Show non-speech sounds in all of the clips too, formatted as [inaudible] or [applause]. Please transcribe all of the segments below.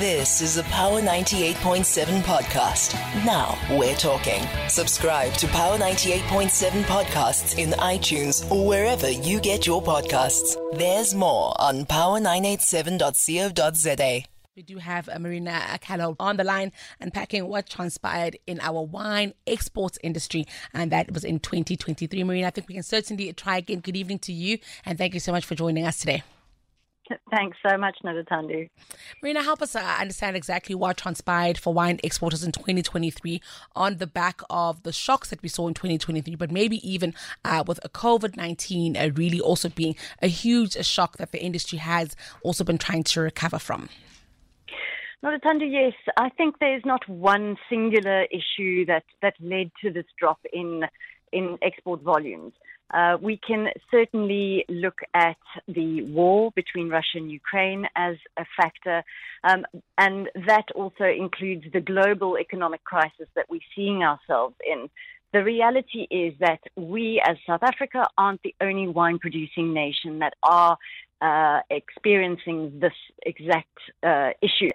This is a Power 98.7 podcast. Now we're talking. Subscribe to Power 98.7 podcasts in iTunes or wherever you get your podcasts. There's more on power987.co.za. We do have uh, Maryna Callow on the line unpacking what transpired in our wine exports industry, and that was in 2023. Maryna, I think we can certainly try again. Good evening to you, and thank you so much for joining us today. [laughs] Thanks so much, Noluthando. Maryna, help us uh, understand exactly what transpired for wine exporters in 2023 on the back of the shocks that we saw in 2023, but maybe even uh, with COVID 19 uh, really also being a huge shock that the industry has also been trying to recover from. Noluthando, yes. I think there's not one singular issue that, that led to this drop in, in export volumes. Uh, we can certainly look at the war between Russia and Ukraine as a factor, um, and that also includes the global economic crisis that we're seeing ourselves in. The reality is that we, as South Africa, aren't the only wine producing nation that are uh, experiencing this exact uh, issue.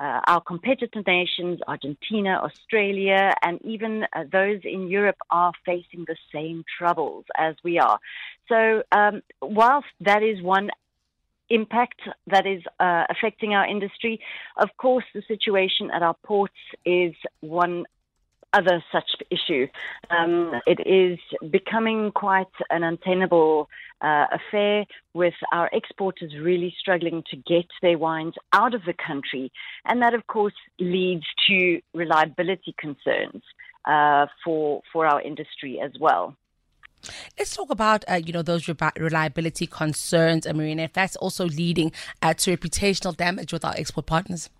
Uh, our competitor nations, Argentina, Australia, and even uh, those in Europe are facing the same troubles as we are. So, um, whilst that is one impact that is uh, affecting our industry, of course, the situation at our ports is one other such issue. Um, it is becoming quite an untenable uh, affair with our exporters really struggling to get their wines out of the country. And that, of course, leads to reliability concerns uh, for, for our industry as well. Let's talk about uh, you know those reliability concerns, Maryna. If that's also leading uh, to reputational damage with our export partners.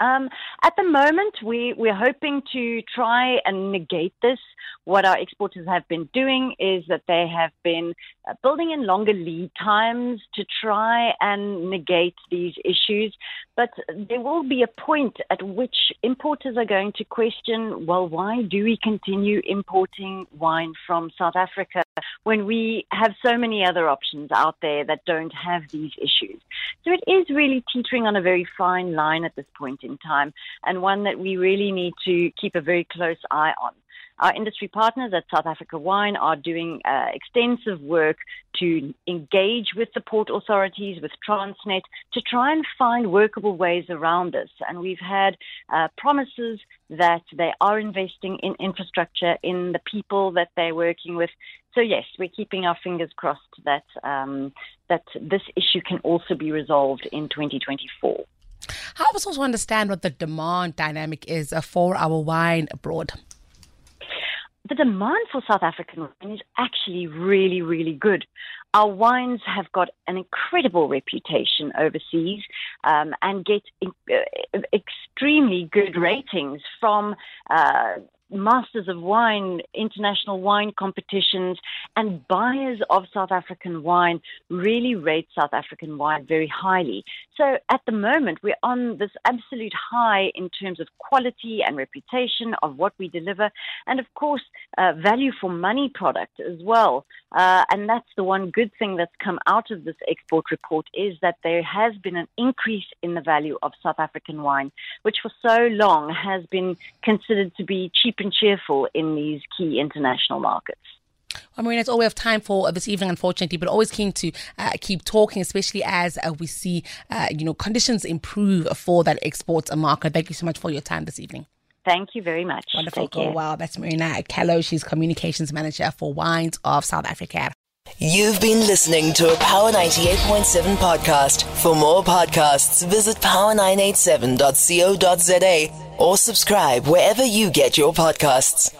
Um, at the moment, we, we're hoping to try and negate this. What our exporters have been doing is that they have been uh, building in longer lead times to try and negate these issues. But there will be a point at which importers are going to question well, why do we continue importing wine from South Africa when we have so many other options out there that don't have these issues? So it is really teetering on a very fine line at this point in time, and one that we really need to keep a very close eye on. Our industry partners at South Africa Wine are doing uh, extensive work to engage with the port authorities, with Transnet, to try and find workable ways around this. And we've had uh, promises that they are investing in infrastructure, in the people that they're working with. So yes, we're keeping our fingers crossed that um, that this issue can also be resolved in 2024. Help us also understand what the demand dynamic is for our wine abroad the demand for South African wine is actually really, really good. Our wines have got an incredible reputation overseas um, and get in, uh, extremely good ratings from uh, Masters of Wine, international wine competitions, and buyers of South African wine really rate South African wine very highly. So at the moment, we're on this absolute high in terms of quality and reputation of what we deliver, and of course, uh, value for money product as well. Uh, and that's the one good thing that's come out of this export report is that there has been an increase in the value of South African wine, which for so long has been considered to be cheap and cheerful in these key international markets. I mean, that's all we have time for this evening, unfortunately, but always keen to uh, keep talking, especially as uh, we see, uh, you know, conditions improve for that export market. Thank you so much for your time this evening. Thank you very much. Wonderful. Take care. Wow, that's Maryna Callow. She's communications manager for Wines of South Africa. You've been listening to a Power 98.7 podcast. For more podcasts, visit power987.co.za or subscribe wherever you get your podcasts.